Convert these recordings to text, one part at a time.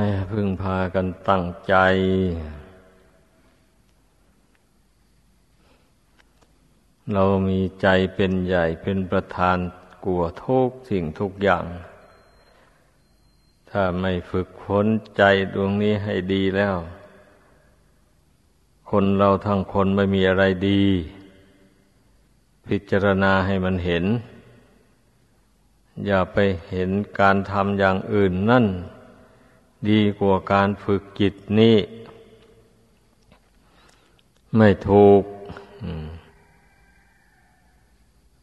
ให้พึ่งพากันตั้งใจ เรามีใจเป็นใหญ่เป็นประธานกลัวทุกสิ่งทุกอย่าง ถ้าไม่ฝึกฝนใจดวงนี้ให้ดีแล้ว คนเราทั้งคนไม่มีอะไรดี พิจารณาให้มันเห็น อย่าไปเห็นการทำอย่างอื่นนั่น ดีกว่าการฝึกจิตนี้ ไม่ถูก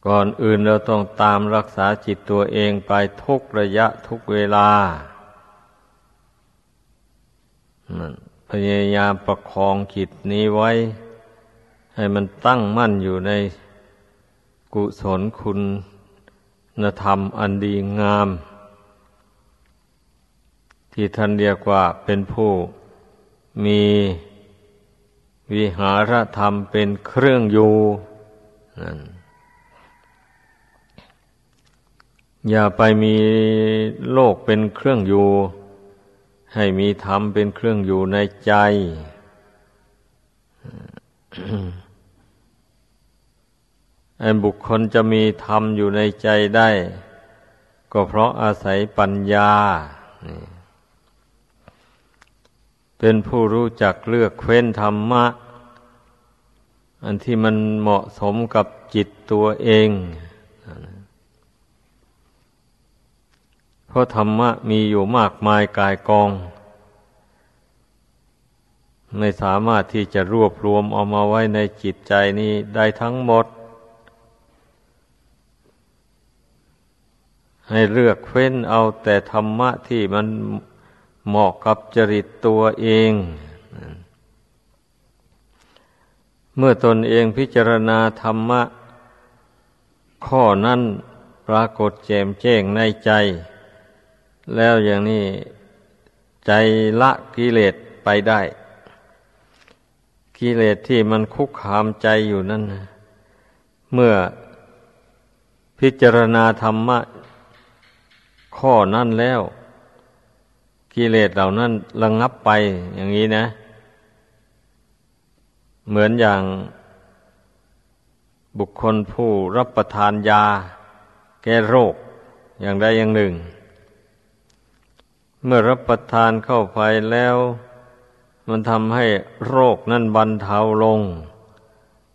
ก่อนอื่นเราต้องตามรักษาจิตตัวเองไปทุกระยะทุกเวลา พยายามประคองจิตนี้ไว้ ให้มันตั้งมั่นอยู่ในกุศลคุณธรรมอันดีงาม ที่ท่านเรียกว่าเป็นผู้มีวิหารธรรมเป็นเครื่องอยู่นั่นอย่าไปมีโลกเป็นเครื่องอยู่ ให้มีธรรมเป็นเครื่องอยู่ในใจไอ้บุคคลจะมีธรรมอยู่ในใจได้ ก็เพราะอาศัยปัญญานี่ เป็นผู้รู้จักเลือกเว้นธรรมะ อันที่มันเหมาะสมกับจิตตัวเองเพราะธรรมะมีอยู่มากมายกายกอง ไม่สามารถที่จะรวบรวมเอามาไว้ในจิตใจนี้ได้ทั้งหมด ให้เลือกเฟ้นเอาแต่ธรรมะที่มัน เหมาะกับจริตตัวเอง เมื่อตนเองพิจารณาธรรมะ ข้อนั้นปรากฏแจ่มแจ้งในใจ แล้วอย่างนี้ใจละกิเลสไปได้ กิเลสที่มันคุกคามใจอยู่นั่นเมื่อพิจารณาธรรมะ ข้อนั้นแล้ว กิเลสเหล่านั้นระงงับไปอย่างนี้นะ เหมือนอย่างบุคคลผู้รับประทานยา แก้โรคอย่างใดอย่างหนึ่ง เมื่อรับประทานเข้าไปแล้ว มันทำให้โรคนั้นบรรเทาลง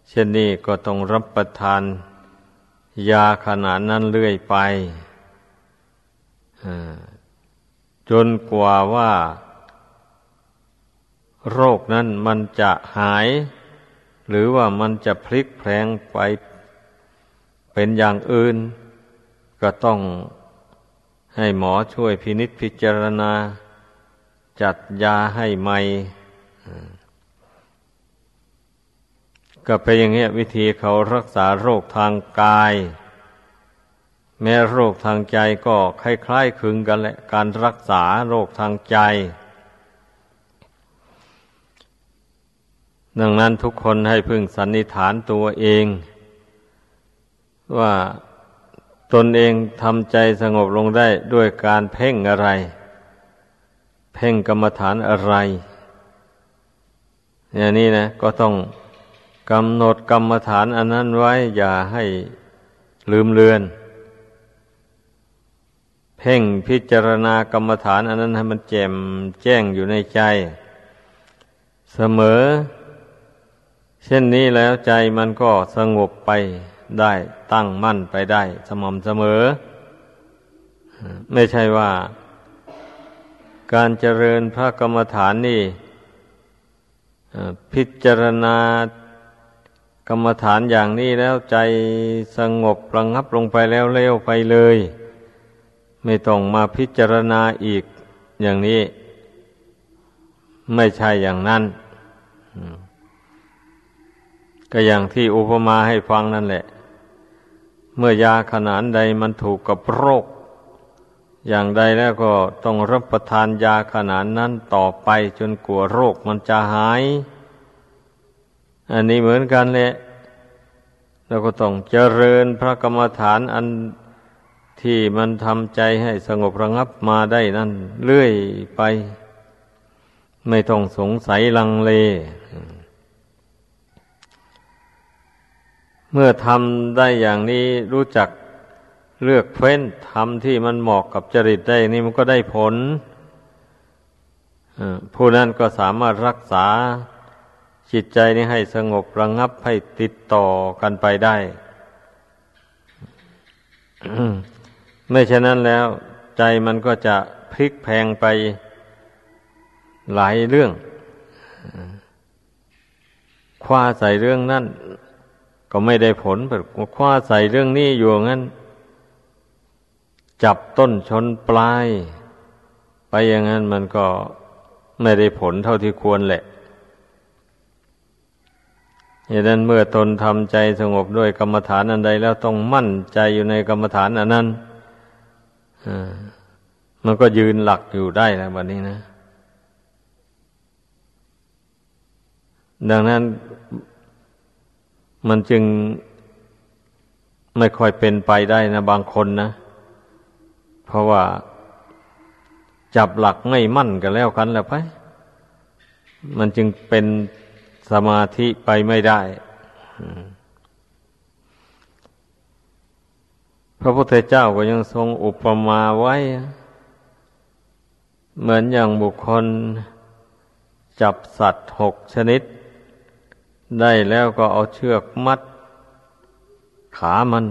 เช่นนี้ก็ต้องรับประทานยาขนาดนั้นเรื่อยไป จนกว่าว่า โรคนั้นมันจะหาย หรือว่ามันจะพลิกแพลงไปเป็นอย่างอื่น ก็ต้องให้หมอช่วยพินิษพิจารณา จัดยาให้ใหม่ก็เป็นอย่างนี้วิธีเขารักษาโรคทางกาย แม้โรคทางใจก็คล้ายๆคลึงกันแหละ การรักษาโรคทางใจ ดังนั้นทุกคนให้พึงสันนิษฐานตัวเอง ว่าตนเองทำใจสงบลงได้ด้วยการเพ่งอะไร เพ่งกรรมฐานอะไร อย่างนี้นะก็ต้องกำหนดกรรมฐานอันนั้นไว้ อย่าให้ลืมเลือน พ่งพิจารณากรรมฐานอันนั้นให้มันแจ่มแจ้งอยู่ในใจ เสมอ เช่นนี้แล้วใจมันก็สงบไปได้ ตั้งมั่นไปได้ สม่ำเสมอ ไม่ใช่ว่า การเจริญพระกรรมฐานนี่พิจารณากรรมฐานอย่างนี้แล้วใจสงบระงับลงไปแล้วเร็วไปเลย ไม่ต้องมาพิจารณาอีกอย่างนี้ ไม่ใช่อย่างนั้นก็อย่างที่อุปมาให้ฟังนั่นแหละ เมื่อยาขนาดใดมันถูกกับโรค อย่างใดแล้วก็ต้องรับประทานยาขนาดนั้นต่อไปจนกลัวโรคมันจะหาย อันนี้เหมือนกันแหละเราก็ต้องเจริญพระกรรมฐานอัน ที่มันทำใจให้สงบระงับมาได้นั่นเลื่อยไป ไม่ต้องสงสัยลังเล เมื่อทำได้อย่างนี้รู้จักเลือกเฟ้นทำที่มันเหมาะกับจริตได้นี่มันก็ได้ผลผู้นั้นก็สามารถรักษาจิตใจนี้ให้สงบระงงับให้ติดต่อกันไปได้ ไม่เช่นนั้นแล้ว ใจมันก็จะพลิกแพงไปหลายเรื่องคว้าใส่เรื่องนั่นก็ไม่ได้ผลแบบคว้าใส่เรื่องนี้อยู่งั้น จับต้นชนปลาย ไปอย่างนั้นมันก็ไม่ได้ผลเท่าที่ควรแหละเหตุนั้นเมื่อตนทำใจสงบด้วยกรรมฐานอันใดแล้วต้องมั่นใจอยู่ในกรรมฐานอันนั้น มันก็ยืนหลักอยู่ได้แล้ววันนี้นะ ดังนั้นมันจึงไม่ค่อยเป็นไปได้นะบางคนนะ เพราะว่าจับหลักไม่มั่นกันแล้วกันแล้วไป มันจึงเป็นสมาธิไปไม่ได้ พระพุทธเจ้าก็ยังทรงอุปมาไว้ เหมือนอย่างบุคคลจับสัตว์หกชนิด ได้แล้วก็เอาเชือกมัด ขามัน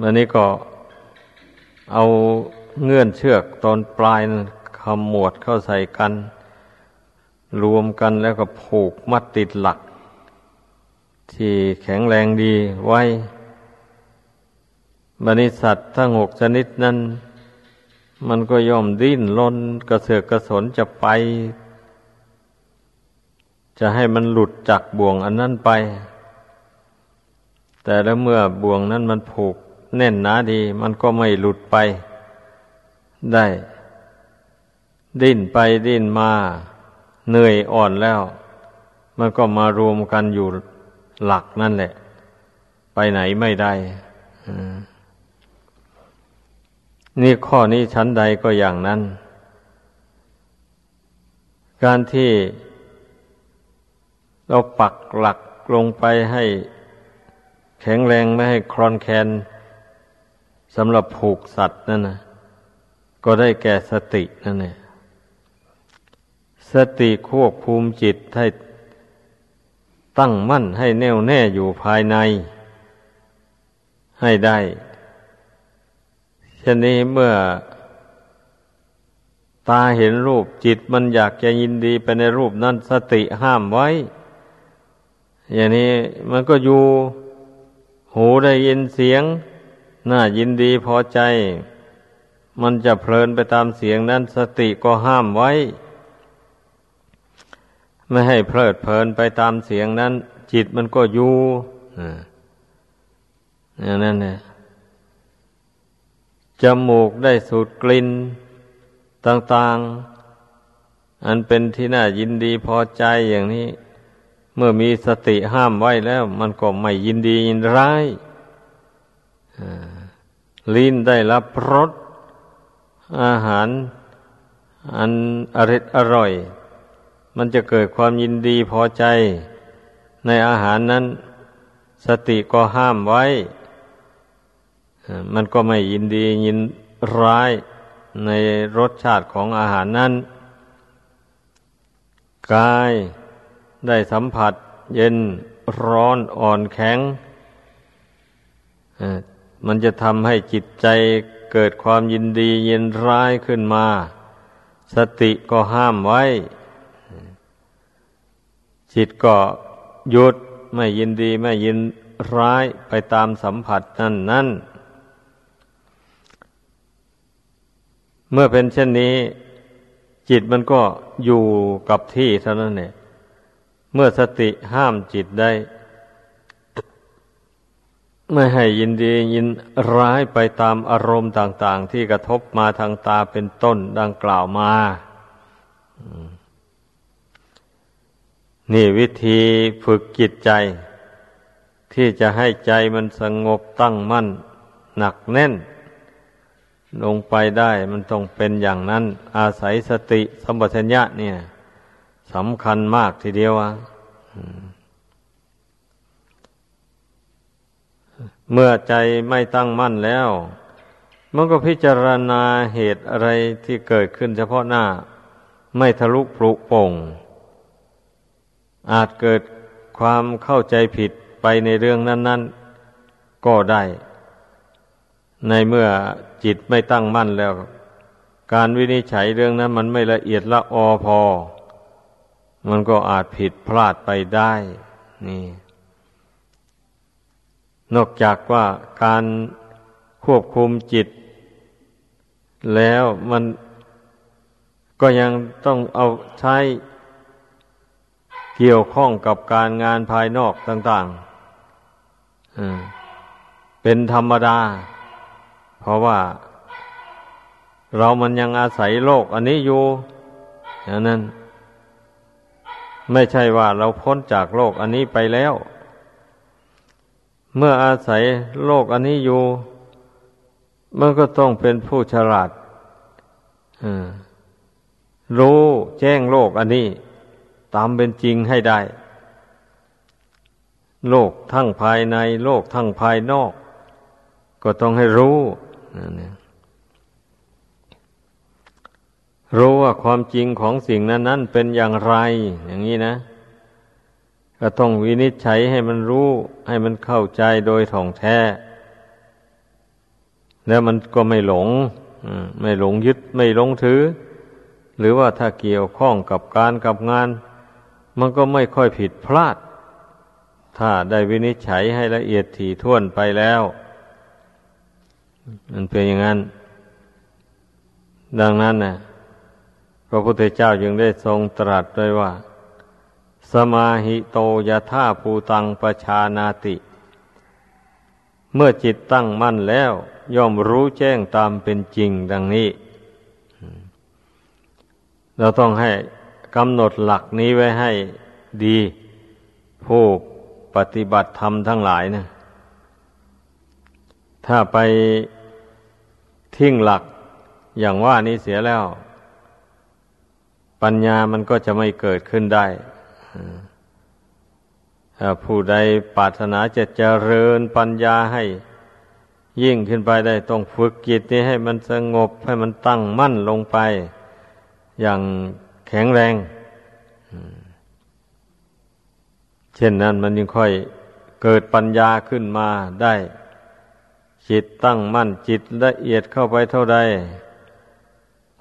วันนี้ก็เอาเงื่อนเชือกตอนปลายขมวดเข้าใส่กัน รวมกันแล้วก็ผูกมัดติดหลัก ที่แข็งแรงดีไว้บริษัททั้งหกชนิดนั้น มันก็ย่อมดิ้นรนกระเสือกกระสนจะไป จะให้มันหลุดจากบ่วงอันนั้นไป แต่แล้วเมื่อบ่วงนั้นมันผูกแน่นหนาดี มันก็ไม่หลุดไปได้ ดิ้นไปดิ้นมา เหนื่อยอ่อนแล้ว มันก็มารวมกันอยู่ หลักนั่นแหละ ไปไหนไม่ได้นี่ข้อนี้ชั้นใดก็อย่างนั้น การที่เราปักหลักลงไปให้แข็งแรงไม่ให้คลอนแคนสำหรับผูกสัตว์นั่นนะก็ได้แก่สตินั่นเองสติควบคุมจิตให้ ตั้งมั่นให้แน่วแน่อยู่ภายใน ให้ได้เช่นนี้เมื่อ ตาเห็นรูปจิตมันอยากจะยินดีไปในรูปนั้นสติห้ามไว้ อย่างนี้มันก็อยู่หูได้ยินเสียง น่ายินดีพอใจ มันจะเพลินไปตามเสียงนั้นสติก็ห้ามไว้ ไม่ให้เพลิดเพลินไปตามเสียงนั้น จิตมันก็อยู่อย่างนั้นเนี่ยจมูกได้สูดกลิ่นต่าง ๆ อันเป็นที่น่ายินดีพอใจอย่างนี้ เมื่อมีสติห้ามไว้แล้ว มันก็ไม่ยินดียินร้ายลิ้นได้รับรสอาหาร อันอริดอร่อย มันจะเกิดความยินดีพอใจในอาหารนั้น สติก็ห้ามไว้ มันก็ไม่ยินดียินร้ายในรสชาติของอาหารนั้น กายได้สัมผัสเย็นร้อนอ่อนแข็ง มันจะทำให้จิตใจเกิดความยินดียินร้ายขึ้นมา สติก็ห้ามไว้ จิตก็หยุดไม่ยินดีไม่ยินร้ายไปตามสัมผัสนั่นนั่นเมื่อเป็นเช่นนี้ จิตมันก็อยู่กับที่เท่านั้นเนี่ยเมื่อสติห้ามจิตได้ ไม่ให้ยินดียินร้ายไปตามอารมณ์ต่าง ๆ ที่กระทบมาทางตาเป็นต้นดังกล่าวมา นี่วิธีฝึกจิตใจ ที่จะให้ใจมันสงบตั้งมั่น หนักแน่น ลงไปได้มันต้องเป็นอย่างนั้น อาศัยสติสัมปชัญญะเนี่ยสำคัญมากทีเดียวอะเมื่อใจไม่ตั้งมั่นแล้ว มันก็พิจารณาเหตุอะไรที่เกิดขึ้นเฉพาะหน้า ไม่ทะลุปลุโป่ง อาจเกิดความเข้าใจผิดไปในเรื่องนั้น ๆ ก็ได้ ในเมื่อจิตไม่ตั้งมั่นแล้ว การวินิจฉัยเรื่องนั้น มันไม่ละเอียดละออพอ มันก็อาจผิดพลาดไปได้ นี่ นอกจากว่าการควบคุมจิต แล้วมันก็ยังต้องเอาใช้ เกี่ยวข้องกับการงานภายนอกต่างๆเป็นธรรมดา เพราะว่าเรามันยังอาศัยโลก อันนี้อยู่อย่างนั้น ไม่ใช่ว่าเราพ้นจากโลกอันนี้ไปแล้ว เมื่ออาศัยโลกอันนี้อยู่ มันก็ต้องเป็นผู้ฉลาดรู้แจ้งโลกอันนี้ ตามเป็นจริงให้ได้ โลกทั้งภายใน โลกทั้งภายนอก ก็ต้องให้รู้รู้ว่าความจริงของสิ่งนั้นนั้นเป็นอย่างไร อย่างนี้นะ ก็ต้องวินิจฉัยให้มันรู้ ให้มันเข้าใจโดยถ่องแท้ แล้วมันก็ไม่หลงไม่หลงยึดไม่หลงถือ หรือว่าถ้าเกี่ยวข้องกับการกับงาน มันก็ไม่ค่อยผิดพลาด ถ้าได้วินิจฉัยให้ละเอียดถี่ถ้วนไปแล้ว มันเป็นอย่างนั้น ดังนั้นนะพระพุทธเจ้าจึงได้ทรงตรัสไว้ว่า สมาหิโตยะท่าภูตังประชานาติ เมื่อจิตตั้งมั่นแล้ว ย่อมรู้แจ้งตามเป็นจริงดังนี้ เราต้องให้ กำหนดหลักนี้ไว้ให้ดี ผู้ปฏิบัติธรรมทั้งหลายนะถ้าไปทิ้งหลักอย่างว่านี้เสียแล้ว ปัญญามันก็จะไม่เกิดขึ้นได้ผู้ใดปรารถนาจะเจริญปัญญาให้ยิ่งขึ้นไปได้ต้องฝึกจิตนี้ให้มันสงบให้มันตั้งมั่นลงไป อย่าง ข็งแรง เช่นนั้นมันยังค่อยเกิดปัญญาขึ้นมาได้ จิตตั้งมั่นจิตละเอียดเข้าไปเท่าใด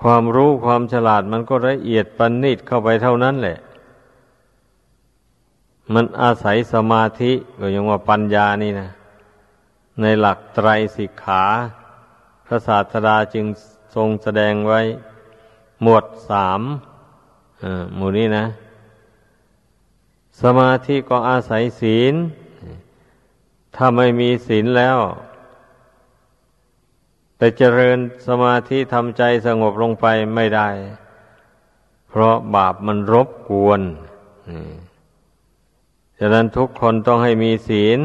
ความรู้ความฉลาดมันก็ละเอียดปันนิดเข้าไปเท่านั้นแหละ มันอาศัยสมาธิก็ยังว่าปัญญานี่นะ ในหลักไตรสิกขา พระศาสดาจึงทรงแสดงไว้ หมวดสาม หมู่นี้นะ สมาธิก็อาศัยศีล ถ้าไม่มีศีลแล้ว แต่เจริญสมาธิทำใจสงบลงไปไม่ได้ เพราะบาปมันรบกวนฉะนั้นทุกคนต้องให้มีศีล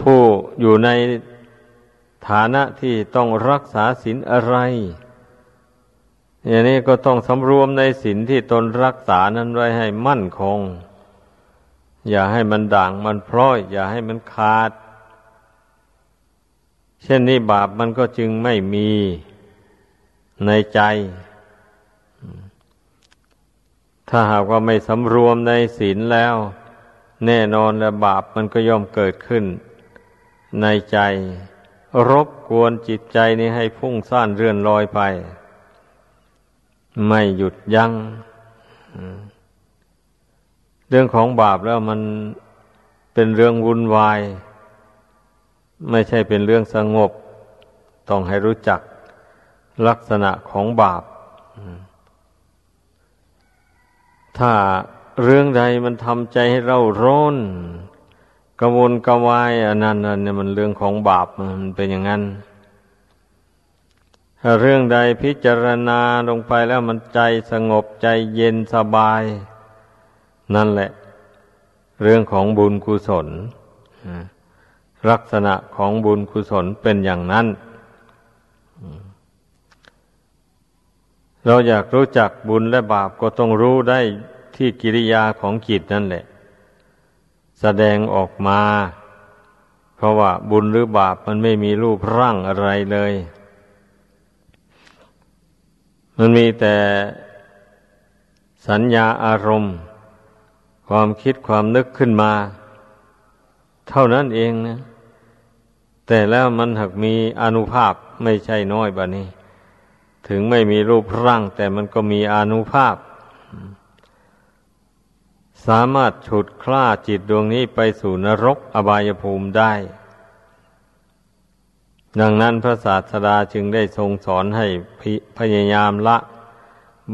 ผู้อยู่ในฐานะที่ต้องรักษาศีลอะไร อย่างนี้ก็ต้องสำรวมในศีลที่ตนรักษานั้นไว้ให้มั่นคง อย่าให้มันด่างมันพร้อย อย่าให้มันขาด เช่นนี้บาปมันก็จึงไม่มีในใจ ถ้าหากว่าไม่สำรวมในศีลแล้ว แน่นอนและบาปมันก็ย่อมเกิดขึ้น ในใจ รบกวนจิตใจนี้ให้พุ่งซ่านเรื่อนลอยไป ไม่หยุดยัง้งเรื่องของบาปแล้วมันเป็นเรื่องวุ่นวาย ไม่ใช่เป็นเรื่องสงบ ต้องให้รู้จักลักษณะของบาป ถ้าเรื่องใดมันทำใจให้เราร้อนกระวนกระวายอันนั้นเนี่ยมันเรื่องของบาปมันเป็นอย่างนั้น เรื่องใดพิจารณาลงไปแล้วมันใจสงบใจเย็นสบาย นั่นแหละ เรื่องของบุญกุศลลักษณะของบุญกุศลเป็นอย่างนั้น เราอยากรู้จักบุญและบาปก็ต้องรู้ได้ที่กิริยาของจิตนั่นแหละ แสดงออกมา เพราะว่าบุญหรือบาปมันไม่มีรูปร่างอะไรเลย มันมีแต่สัญญาอารมณ์ ความคิดความนึกขึ้นมา เท่านั้นเองนะแต่แล้วมันหักมีอนุภาพไม่ใช่น้อยบะนี้ ถึงไม่มีรูปร่าง แต่มันก็มีอนุภาพ สามารถฉุดคล้าจิตดวงนี้ไปสู่นรกอบายภูมิได้ ดังนั้นพระศาสดาจึงได้ทรงสอนให้พยายามละ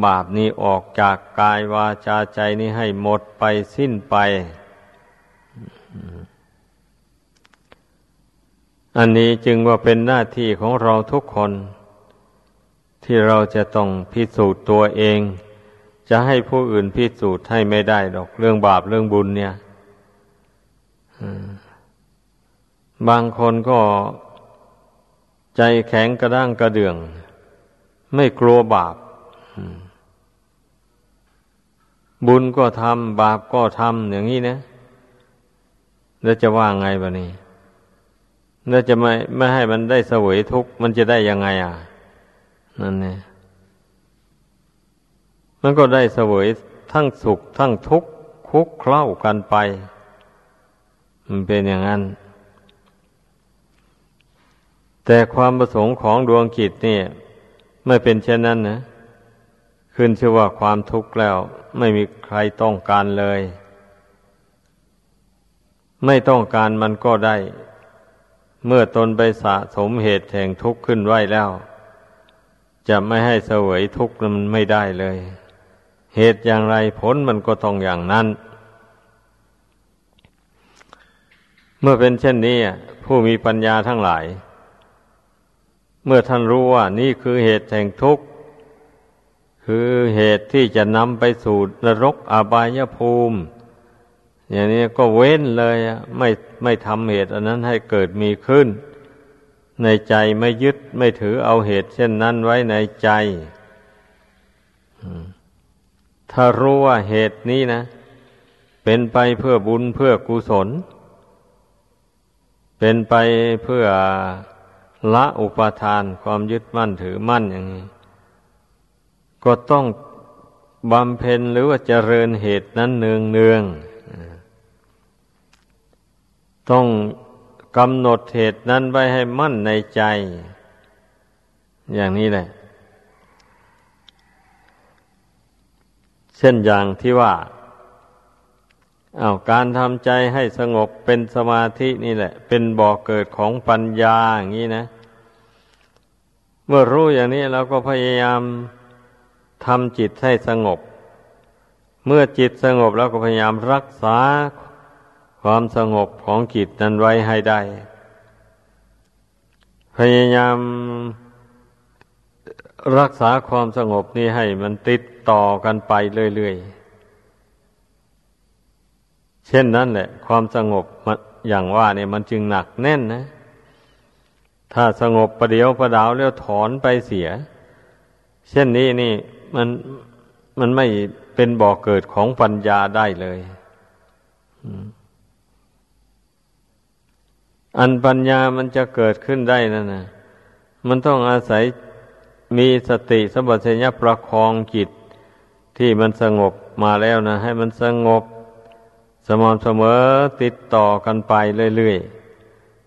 บาปนี้ออกจากกายวาจาใจนี้ให้หมดไปสิ้นไป อันนี้จึงว่าเป็นหน้าที่ของเราทุกคน ที่เราจะต้องพิสูจน์ตัวเอง จะให้ผู้อื่นพิสูจน์ให้ไม่ได้ดอกเรื่องบาปเรื่องบุญเนี่ยบางคนก็ ใจแข็งกระด้างกระเดื่อง ไม่กลัวบาป บุญก็ทำบาปก็ทำอย่างนี้นะ แล้วจะว่าไงบะนี้ แล้วจะไม่ไม่ให้มันได้เสวยทุกข์มันจะได้ยังไงอะ นั่นเนี่ยมันก็ได้เสวยทั้งสุขทั้งทุกข์คุกเคล้ากันไป มันเป็นอย่างนั้น แต่ความประสงค์ของดวงจิตเนี่ยไม่เป็นเช่นนั้นนะ ขึ้นชื่อว่าความทุกข์แล้ว ไม่มีใครต้องการเลย ไม่ต้องการมันก็ได้ เมื่อตนไปสะสมเหตุแห่งทุกข์ขึ้นไว้แล้ว จะไม่ให้เสวยทุกข์มันไม่ได้เลย เหตุอย่างไรผลมันก็ต้องอย่างนั้น เมื่อเป็นเช่นนี้ผู้มีปัญญาทั้งหลาย เมื่อท่านรู้ว่านี่คือเหตุแห่งทุกข์ คือเหตุที่จะนำไปสู่นรกอบายภูมิ อย่างนี้ก็เว้นเลยไม่ไม่ทำเหตุอันนั้นให้เกิดมีขึ้น ในใจไม่ยึดไม่ถือเอาเหตุ เช่นนั้นไว้ในใจ ถ้ารู้ว่าเหตุนี้นะ เป็นไปเพื่อบุญเพื่อกุศล เป็นไปเพื่อ ละอุปทานความยึดมั่นถือมั่นอย่างนี้ก็ต้องบำเพ็ญหรือว่าเจริญเหตุนั้นเนืองเนืองต้องกำหนดเหตุนั้นไว้ให้มั่นในใจ อย่างนี้แหละ เช่นอย่างที่ว่า อาการทำใจให้สงบเป็นสมาธินี่แหละ เป็นบ่อกเกิดของปัญญาอย่างนี้นะ เมื่อรู้อย่างนี้เราก็พยายามทำจิตให้สงบ เมื่อจิตสงบแล้วก็พยายามรักษาความสงบของจิตนั้นไว้ให้ได้ พยายามรักษาความสงบนี้ให้มันติดต่อกันไปเรื่อยๆ เช่นนั้นแหละ ความสงบอย่างว่าเนี่ยมันจึงหนักแน่นนะ ถ้าสงบประเดียวประดาวแล้วถอนไปเสีย เช่นนี้นี่มันมันไม่เป็นบ่อกเกิดของปัญญาได้เลยอันปัญญามันจะเกิดขึ้นได้นั่นนะมันต้องอาศัยมีสติสมบัติญญประคองจิตที่มันสงบมาแล้วนะ ให้มันสงบ สม่ำเสมอติดต่อกันไปเรื่อย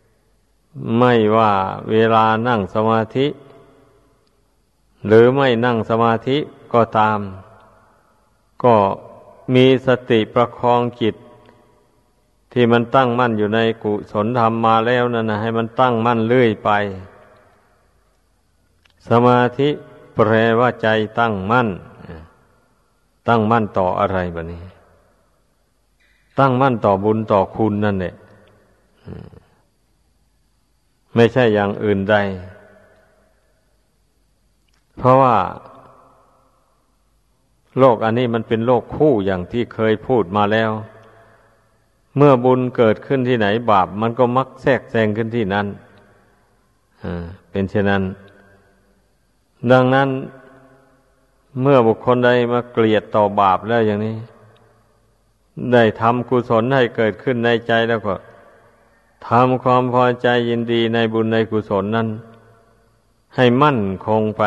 ๆ ไม่ว่าเวลานั่งสมาธิ หรือไม่นั่งสมาธิก็ตาม ก็มีสติประคองจิต ที่มันตั้งมั่นอยู่ในกุศลธรรมมาแล้วนั่นนะให้มันตั้งมั่นเรื่อยไป สมาธิแปลว่าใจตั้งมั่น ตั้งมั่นต่ออะไรบะนี้ ตั้งมั่นต่อบุญต่อคุณนั่นแหละไม่ใช่อย่างอื่นใด เพราะว่า โลกอันนี้มันเป็นโลกคู่อย่างที่เคยพูดมาแล้ว เมื่อบุญเกิดขึ้นที่ไหนบาป มันก็มักแทรกแซงขึ้นที่นั้นเป็นเช่นนั้น ดังนั้นเมื่อบุคคลใดมาเกลียดต่อบาปแล้วอย่างนี้ ได้ทำกุศลให้เกิดขึ้นในใจแล้วก็ทำความพอใจยินดีในบุญในกุศลนั้น ให้มั่นคงไป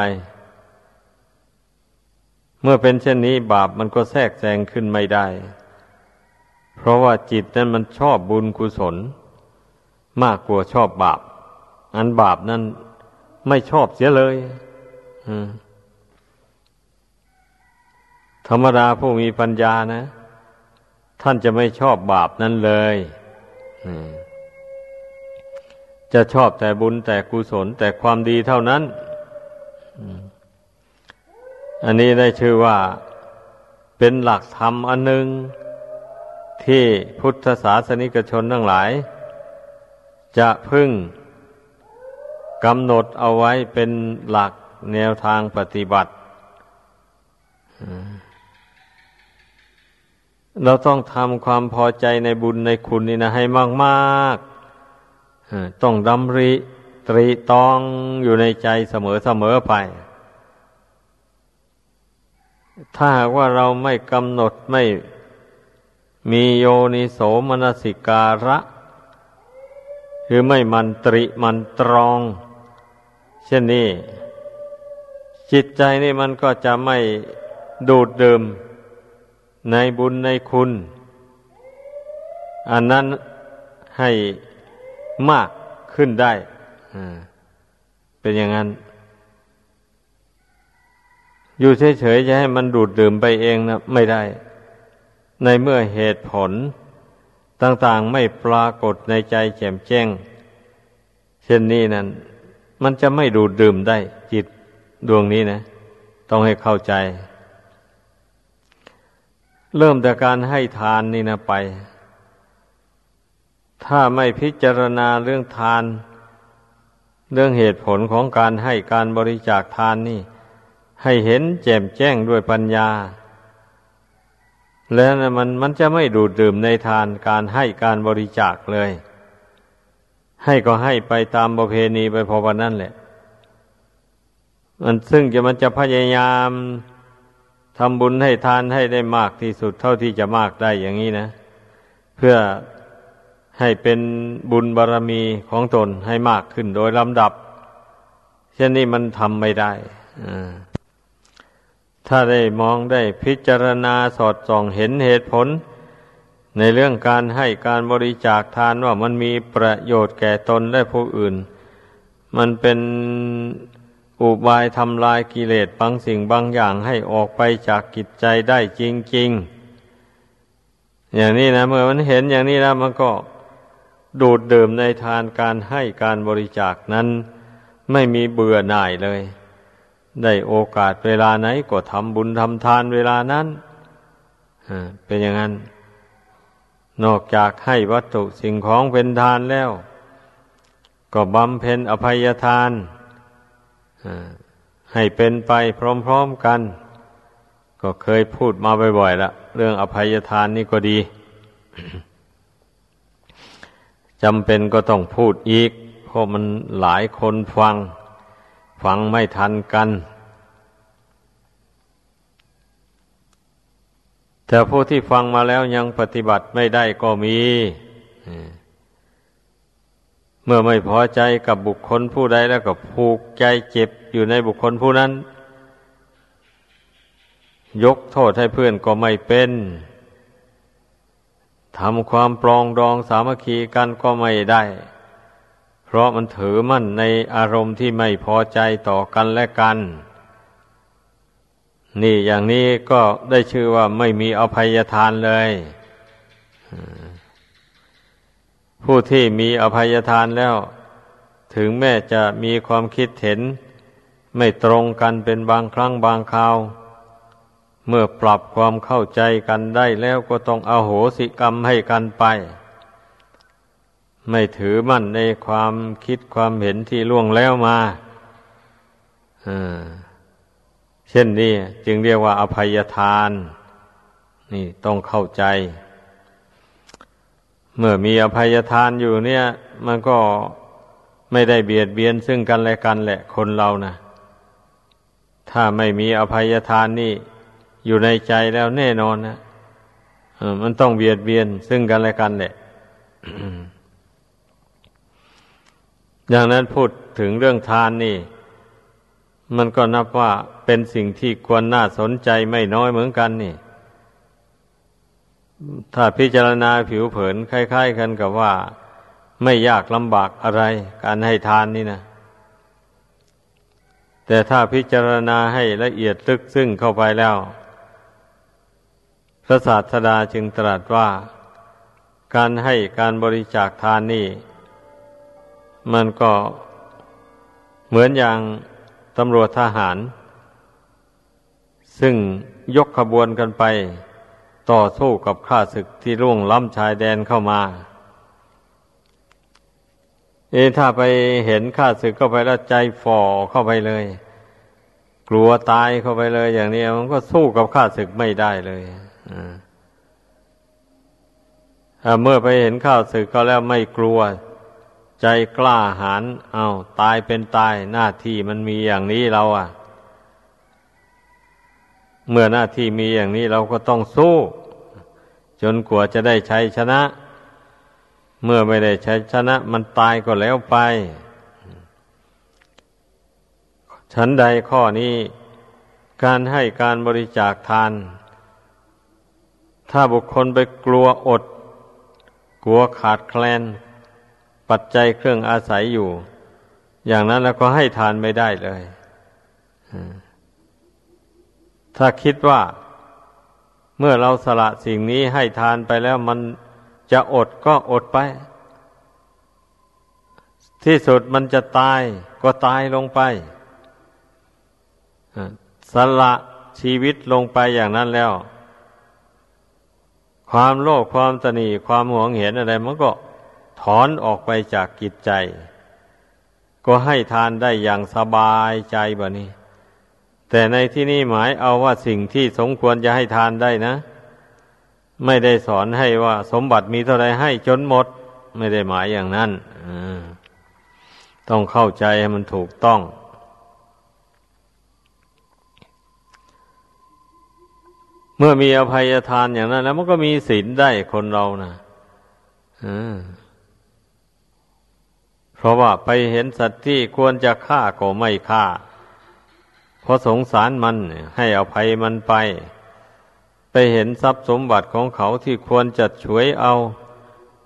เมื่อเป็นเช่นนี้บาปมันก็แทรกแซงขึ้นไม่ได้ เพราะว่าจิตนั้นมันชอบบุญกุศล มากกว่าชอบบาป อันบาปนั้นไม่ชอบเสียเลยธรรมดาผู้มีปัญญานะ ท่านจะไม่ชอบบาปนั้นเลยจะชอบแต่บุญแต่กุศลแต่ความดีเท่านั้น อันนี้ได้ชื่อว่าเป็นหลักธรรมอันหนึ่งที่พุทธศาสนิกชนทั้งหลาย จะพึ่งกำหนดเอาไว้เป็นหลักแนวทางปฏิบัติ เราต้องทำความพอใจในบุญในคุณนี่นะให้มากต้องดำริตรีตองอยู่ในใจเสมอเสมอไป ถ้าหากว่าเราไม่กำหนดไม่มีโยนิโสมนสิการะ คือไม่มันตริมันตรอง เช่นนี้ จิตใจนี่มันก็จะไม่ดูดดื่ม ในบุญในคุณ อันนั้นให้มากขึ้นได้เป็นอย่างนั้น อยู่เฉยๆจะให้มันดูดดื่มไปเองนะไม่ได้ ในเมื่อเหตุผลต่างๆไม่ปรากฏในใจแจ่มแจ้ง เช่นนี้นั้น มันจะไม่ดูดดื่มได้จิตดวงนี้นะ ต้องให้เข้าใจ เริ่มแต่การให้ทานนี่นะไป ถ้าไม่พิจารณาเรื่องทาน เรื่องเหตุผลของการให้การบริจาคทานนี่ ให้เห็นแจ่มแจ้งด้วยปัญญา แล้วนะมันมันจะไม่ดูดดื่มในทานการให้การบริจาคเลย ให้ก็ให้ไปตามประเพณีไปพอวันนั้นแหละ มันซึ่งจะมันจะพยายาม ทำบุญให้ทานให้ได้มากที่สุดเท่าที่จะมากได้อย่างนี้นะ เพื่อให้เป็นบุญบารรมีของตนให้มากขึ้นโดยลำดับ เช่นนี้มันทำไม่ได้ถ้าได้มองได้พิจารณาสอดส่องเห็นเหตุผล ในเรื่องการให้การบริจาคทานว่ามันมีประโยชน์แก่ตนและผู้อื่น มันเป็น อุบายทำลายกิเลสบางสิ่งบางอย่างให้ออกไปจากกิจใจได้จริง ๆ อย่างนี้นะ เมื่อมันเห็นอย่างนี้แล้วมันก็ดูดดื่มในทานการให้การบริจาคนั้น ไม่มีเบื่อหน่ายเลย ได้โอกาสเวลาไหนก็ทำบุญทำทานเวลานั้นเป็นอย่างนั้น นอกจากให้วัตถุสิ่งของเป็นทานแล้ว ก็บำเพ็ญอภัยทาน ให้เป็นไปพร้อมๆกัน ก็เคยพูดมาบ่อยๆละเรื่องอภัยทานนี่ก็ดีจำเป็นก็ต้องพูดอีก เพราะมันหลายคนฟัง ฟังไม่ทันกัน แต่ผู้ที่ฟังมาแล้วยังปฏิบัติไม่ได้ก็มี เมื่อไม่พอใจกับบุคคลผู้ใดแล้วก็ผูกใจเจ็บอยู่ในบุคคลผู้นั้น ยกโทษให้เพื่อนก็ไม่เป็นทำความปลองดองสามัคคีกันก็ไม่ได้ เพราะมันถือมั่นในอารมณ์ที่ไม่พอใจต่อกันและกัน นี่อย่างนี้ก็ได้ชื่อว่าไม่มีอภัยทานเลย ผู้ที่มีอภัยทานแล้ว ถึงแม้จะมีความคิดเห็น ไม่ตรงกันเป็นบางครั้งบางคราว เมื่อปรับความเข้าใจกันได้แล้วก็ต้องอโหสิกรรมให้กันไป ไม่ถือมั่นในความคิดความเห็นที่ล่วงแล้วมาเช่นนี้จึงเรียกว่าอภัยทาน นี่ต้องเข้าใจ เมื่อมีอภัยทานอยู่เนี่ย มันก็ไม่ได้เบียดเบียนซึ่งกันและกันแหละคนเรานะถ้าไม่มีอภัยทานนี่ อยู่ในใจแล้วแน่นอนนะมันต้องเบียดเบียนซึ่งกันและกันแหละอย่างนั้นพูดถึงเรื่องทานนี่ มันก็นับว่าเป็นสิ่งที่ควรน่าสนใจไม่น้อยเหมือนกันนี่ ถ้าพิจารณาผิวเผินคล้าย ๆ กันกับว่า ไม่ยากลำบากอะไร การให้ทานนี่นะแต่ถ้าพิจารณาให้ละเอียดลึกซึ้งเข้าไปแล้ว พระศาสดาจึงตรัสว่า การให้การบริจาคทานนี่ มันก็เหมือนอย่างตำรวจทหาร ซึ่งยกขบวนกันไป ต่อสู้กับข้าศึกที่ร่วงล้ำชายแดนเข้ามาเอถ้าไปเห็นข้าศึกเข้าไปแล้วใจฝ่อเข้าไปเลย กลัวตายเข้าไปเลย อย่างนี้มันก็สู้กับข้าศึกไม่ได้เลยเมื่อไปเห็นข้าศึกก็แล้วไม่กลัว ใจกล้าหาญเอาตายเป็นตายหน้าที่มันมีอย่างนี้เราอะ เมื่อหน้าที่มีอย่างนี้เราก็ต้องสู้ จนกว่าจะได้ใชัยชนะ เมื่อไม่ได้ใชัยชนะ มันตายก็แล้วไป ฉันใดข้อนี้ การให้การบริจาคทาน ถ้าบุคคลไปกลัวอด กลัวขาดแคลน ปัจจัยเครื่องอาศัยอยู่ อย่างนั้นแล้วก็ให้ทานไม่ได้เลยถ้าคิดว่า เมื่อเราสละสิ่งนี้ให้ทานไปแล้วมันจะอดก็อดไป ที่สุดมันจะตายก็ตายลงไปสละชีวิตลงไปอย่างนั้นแล้ว ความโลภความตนีความหวงเห็นอะไร มันก็ถอนออกไปจากกิจใจ ก็ให้ทานได้อย่างสบายใจแบะนี้ แต่ในที่นี้หมายเอาว่าสิ่งที่สมควรจะให้ทานได้นะ ไม่ได้สอนให้ว่า สมบัติมีเท่าไรให้จนหมด ไม่ได้หมายอย่างนั้นต้องเข้าใจให้มันถูกต้อง เมื่อมีอภัยทานอย่างนั้น แล้วมันก็มีศีลได้คนเรานะอ่าเพราะว่าไปเห็นสัตว์ที่ควรจะฆ่าก็ไม่ฆ่า ราะสงสารมันให้อภัยมันไป ไปเห็นทรัพย์สมบัติของเขาที่ควรจะช่วยเอา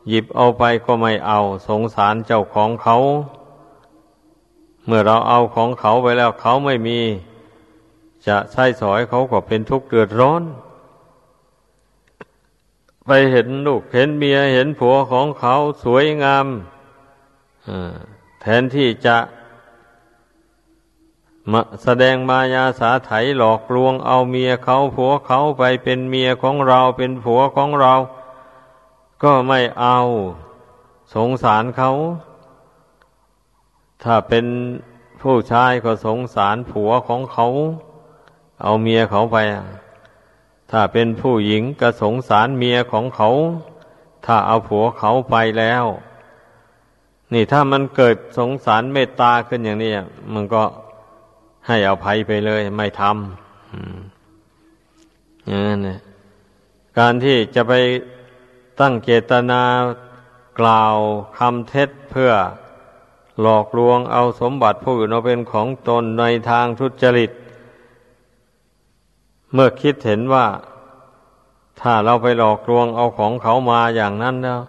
หยิบเอาไปก็ไม่เอา สงสารเจ้าของเขา เมื่อเราเอาของเขาไปแล้วเขาไม่มี จะใช้สอยเขาก็เป็นทุกข์เดือดร้อน ไปเห็นลูกเห็นเมียเห็นผัวของเขาสวยงามแทนที่จะ มาแสดงมายาสาไถหลอกลวงเอาเมียเขาผัวเขาไปเป็นเมียของเราเป็นผัวของเรา ก็ไม่เอา สงสารเขา ถ้าเป็นผู้ชายก็สงสารผัวของเขา เอาเมียเขาไป ถ้าเป็นผู้หญิงก็สงสารเมียของเขา ถ้าเอาผัวเขาไปแล้ว นี่ถ้ามันเกิดสงสารเมตตาขึ้นอย่างนี้มันก็ ให้อภัยไปเลยไม่ทำอย่างนั้นนะการที่จะไปตั้งเจตนากล่าวคำเท็จเพื่อหลอกลวงเอาสมบัติผู้อื่นเอาเป็นของตนในทางทุจริต เมื่อคิดเห็นว่าถ้าเราไปหลอกลวงเอาของเขามาอย่างนั้นแล้ว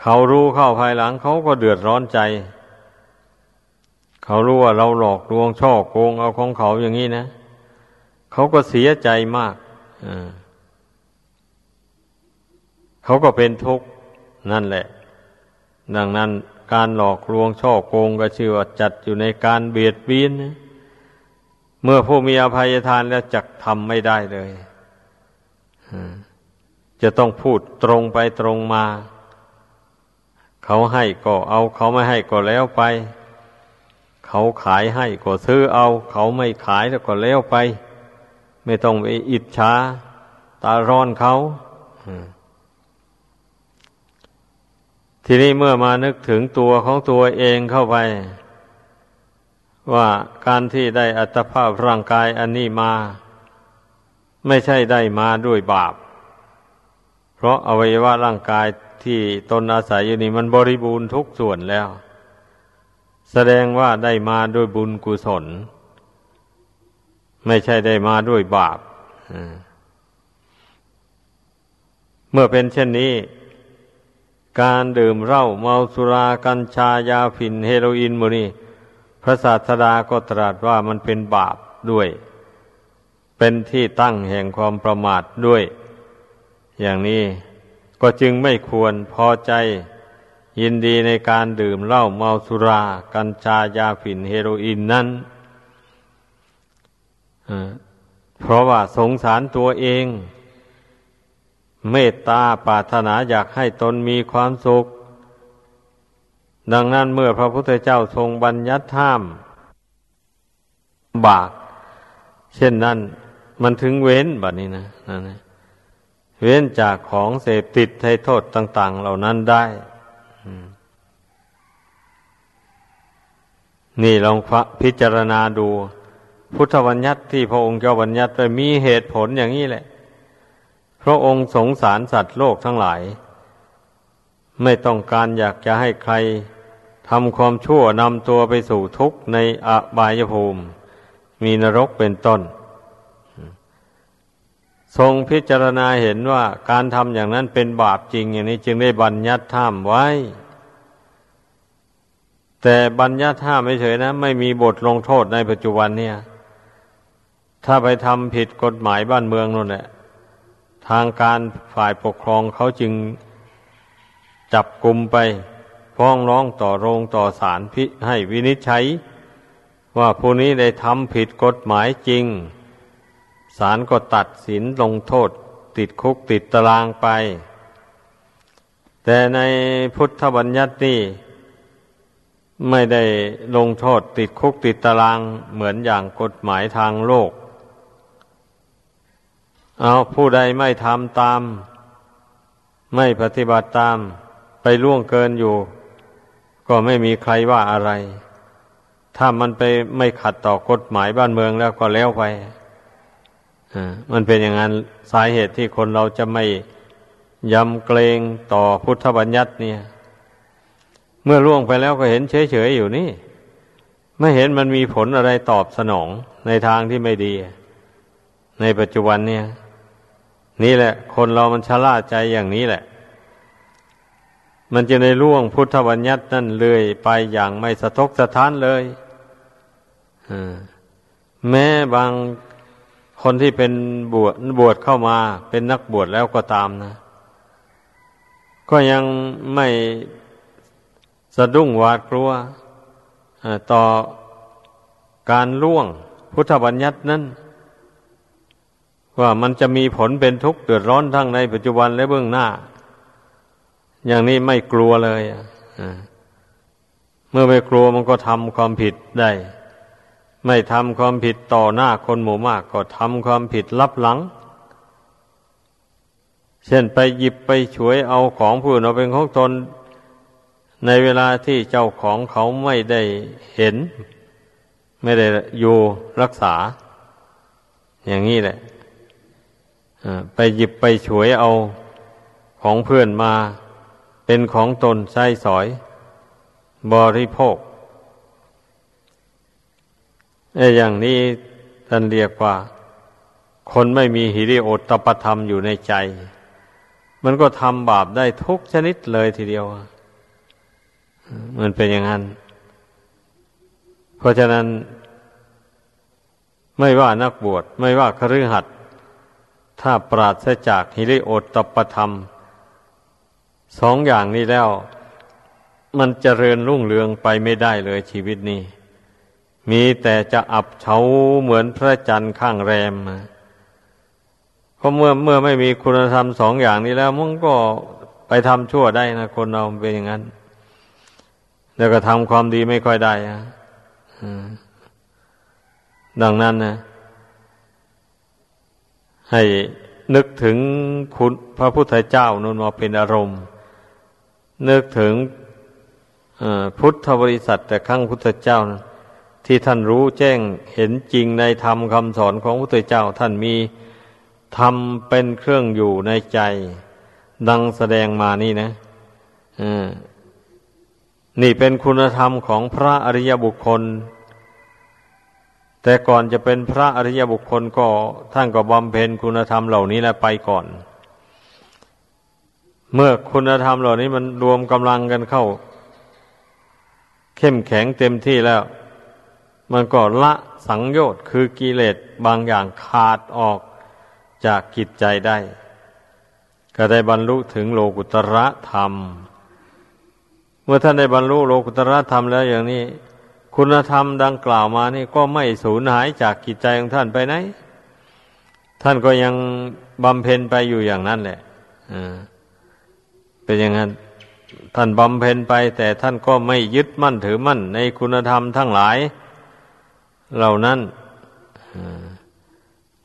เขารู้เข้าภายหลังเขาก็เดือดร้อนใจ เขารู้ว่าเราหลอกลวงช่อโกงเอาของเขาอย่างนี้นะเขาก็เสียใจมากเขาก็เป็นทุกข์นั่นแหละ ดังนั้นการหลอกลวงช่อโกงก็ชื่อว่าจัดอยู่ในการเบียดเบียนนะเมื่อผู้มีอภัยทานแล้วจักทำไม่ได้เลยจะต้องพูดตรงไปตรงมา เขาให้ก็เอาเขาไม่ให้ก็แล้วไป เขาขายให้ก็ซื้อเอา เขาไม่ขายแล้วก็แล้วไป ไม่ต้องไปอิจฉาตาร้อนเขาทีนี้เมื่อมานึกถึงตัวของตัวเองเข้าไป ว่าการที่ได้อัตภาพร่างกายอันนี้มา ไม่ใช่ได้มาด้วยบาป เพราะอวัยวะร่างกายที่ตนอาศัยอยู่นี่มันบริบูรณ์ทุกส่วนแล้ว แสดงว่าได้มาด้วยบุญกุศล ไม่ใช่ได้มาด้วยบาปเมื่อเป็นเช่นนี้ การดื่มเหล้าเมาสุรากัญชายาฝิ่นเฮโรอีนมูนี่พระศาสดาก็ตรัสว่ามันเป็นบาปด้วย เป็นที่ตั้งแห่งความประมาทด้วย อย่างนี้ก็จึงไม่ควรพอใจ ยินดีในการดื่มเหล้าเมาสุรา กัญชายาฝิ่นเฮโรอีนนั้นเพราะว่าสงสารตัวเอง เมตตาปรารถนาอยากให้ตนมีความสุข ดังนั้นเมื่อพระพุทธเจ้าทรงบัญญัติห้ามบาก เช่นนั้น มันถึงเว้นแบบนี้นะนะ เว้นจากของเสพติดให้โทษต่าง ๆ เหล่านั้นได้ นี่ลองพิจารณาดู พุทธบัญญัติที่พระองค์เจ้าบัญญัติไปมีเหตุผลอย่างนี้แหละ พระองค์สงสารสัตว์โลกทั้งหลาย ไม่ต้องการอยากจะให้ใครทำความชั่วนำตัวไปสู่ทุกข์ในอบายภูมิ มีนรกเป็นต้น ทรงพิจารณาเห็นว่าการทำอย่างนั้นเป็นบาปจริงอย่างนี้จึงได้บัญญัติห้ามไว้ แต่บัญญัติห้ามไม่เฉยนะ ไม่มีบทลงโทษในปัจจุบันเนี่ย ถ้าไปทำผิดกฎหมายบ้านเมืองนั่นแหละ ทางการฝ่ายปกครองเขาจึงจับกลุ่มไปฟ้องร้องต่อโรงต่อศาลพิให้วินิจฉัย ว่าผู้นี้ได้ทำผิดกฎหมายจริง ศาลก็ตัดสินลงโทษ ติดคุกติดตารางไป แต่ในพุทธบัญญัตินี่ไม่ได้ลงโทษติดคุกติดตารางเหมือนอย่างกฎหมายทางโลก เอาผู้ใดไม่ทำตาม ไม่ปฏิบัติตามไปล่วงเกินอยู่ ก็ไม่มีใครว่าอะไร ถ้ามันไปไม่ขัดต่อกฎหมายบ้านเมืองแล้วก็แล้วไป มันเป็นอย่างนั้นสาเหตุที่คนเราจะไม่ยำเกรงต่อพุทธบัญญัติเนี่ย เมื่อล่วงไปแล้วก็เห็นเฉยๆอยู่นี่ ไม่เห็นมันมีผลอะไรตอบสนองในทางที่ไม่ดี ในปัจจุบันเนี่ย นี่แหละ คนเรามันชะล่าใจอย่างนี้แหละ มันจะในล่วงพุทธบัญญัตินั่นเลยไปอย่างไม่สะทกสะท้านเลยแม้บาง คนที่เป็นบวชบวชเข้ามาเป็นนักบวชแล้วก็ตามนะ ก็ยังไม่สะดุ้งหวาดกลัวต่อการล่วงพุทธบัญญัตินั้นว่ามันจะมีผลเป็นทุกข์เดือดร้อนทั้งในปัจจุบันและเบื้องหน้า อย่างนี้ไม่กลัวเลยเมื่อไม่กลัวมันก็ทำความผิดได้ ไม่ทำความผิดต่อหน้าคนหมู่มาก ก็ทำความผิดลับหลัง เช่นไปหยิบไปฉวยเอาของผู้อื่นเอาเป็นของตน ในเวลาที่เจ้าของเขาไม่ได้เห็น ไม่ได้อยู่รักษา อย่างนี้แหละไปหยิบไปฉวยเอาของเพื่อนมา เป็นของตนใช้สอย บริโภค อ้อย่างนี้ท่านเรียกว่า คนไม่มีหิริโอตปธรรมอยู่ในใจ มันก็ทำบาปได้ทุกชนิดเลยทีเดียว มันเป็นอย่างนั้น เพราะฉะนั้น ไม่ว่านักบวชไม่ว่าคฤหัสถถ้าปราศจากฮิริโอตตปธรรมสองอย่างนี้แล้ว มันจเจริญรุ่งเรืองไปไม่ได้เลยชีวิตนี้ มีแต่จะอับเฉาเหมือนพระจันทร์ข้างแรมเพราะเมื่อเมื่อไม่มีคุณธรรมสองอย่างนี้แล้วมันก็ไปทำชั่วได้นะคนเราเป็นอย่างนั้น แล้วก็ทำความดีไม่ค่อยได้อะดังนั้นนะให้นึกถึงคุณพระพุทธเจ้านั่นมาเป็นอารมณ์ นึกถึงพุทธบริษัทแต่ครั้งพุทธเจ้านะ ที่ท่านรู้แจ้งเห็นจริงในธรรมคำสอนของพุทธเจ้าท่านมีธรรมเป็นเครื่องอยู่ในใจ ดังแสดงมานี่นะนี่เป็นคุณธรรมของพระอริยบุคคล แต่ก่อนจะเป็นพระอริยบุคคลก็ท่านก็บำเพ็ญคุณธรรมเหล่านี้แหละไปก่อน เมื่อคุณธรรมเหล่านี้มันรวมกำลังกันเข้า เข้มแข็งเต็มที่แล้ว มันก็ละสังโยชน์คือกิเลสบางอย่างขาดออกจากกิจใจได้ ก็ได้บรรลุถึงโลกุตระธรรม เมื่อท่านได้บรรลุโลกุตระธรรมแล้วอย่างนี้ คุณธรรมดังกล่าวมานี่ก็ไม่สูญหายจากกิจใจของท่านไปไหน ท่านก็ยังบำเพ็ญไปอยู่อย่างนั้นแหละเป็นอย่างนั้นท่านบำเพ็ญไป แต่ท่านก็ไม่ยึดมั่นถือมั่นในคุณธรรมทั้งหลาย เหล่านั้น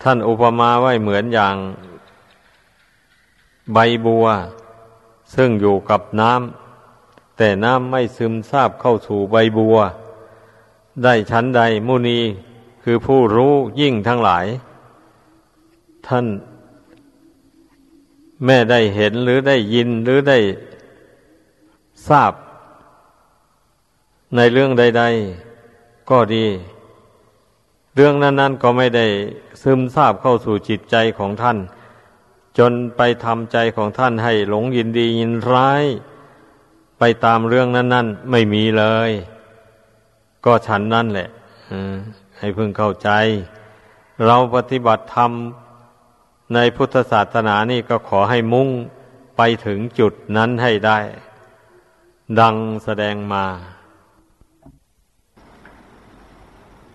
ท่านอุปมาไว้เหมือนอย่างใบบัว ซึ่งอยู่กับน้ำแต่น้ำไม่ซึมซาบเข้าสู่ใบบัว ได้ชั้นใดมุนีคือผู้รู้ยิ่งทั้งหลาย ท่านแม่ได้เห็นหรือได้ยินหรือได้ทราบ ในเรื่องใด ๆ ก็ดี เรื่องนั้น ๆ ก็ไม่ได้ซึมซาบเข้าสู่จิตใจของท่าน จนไปทำใจของท่านให้หลงยินดียินร้าย ไปตามเรื่องนั้น ๆ ไม่มีเลย ก็ฉันนั่นแหละให้พึงเข้าใจ เราปฏิบัติธรรมในพุทธศาสนานี่ก็ขอให้มุ่งไปถึงจุดนั้นให้ได้ ดังแสดงมา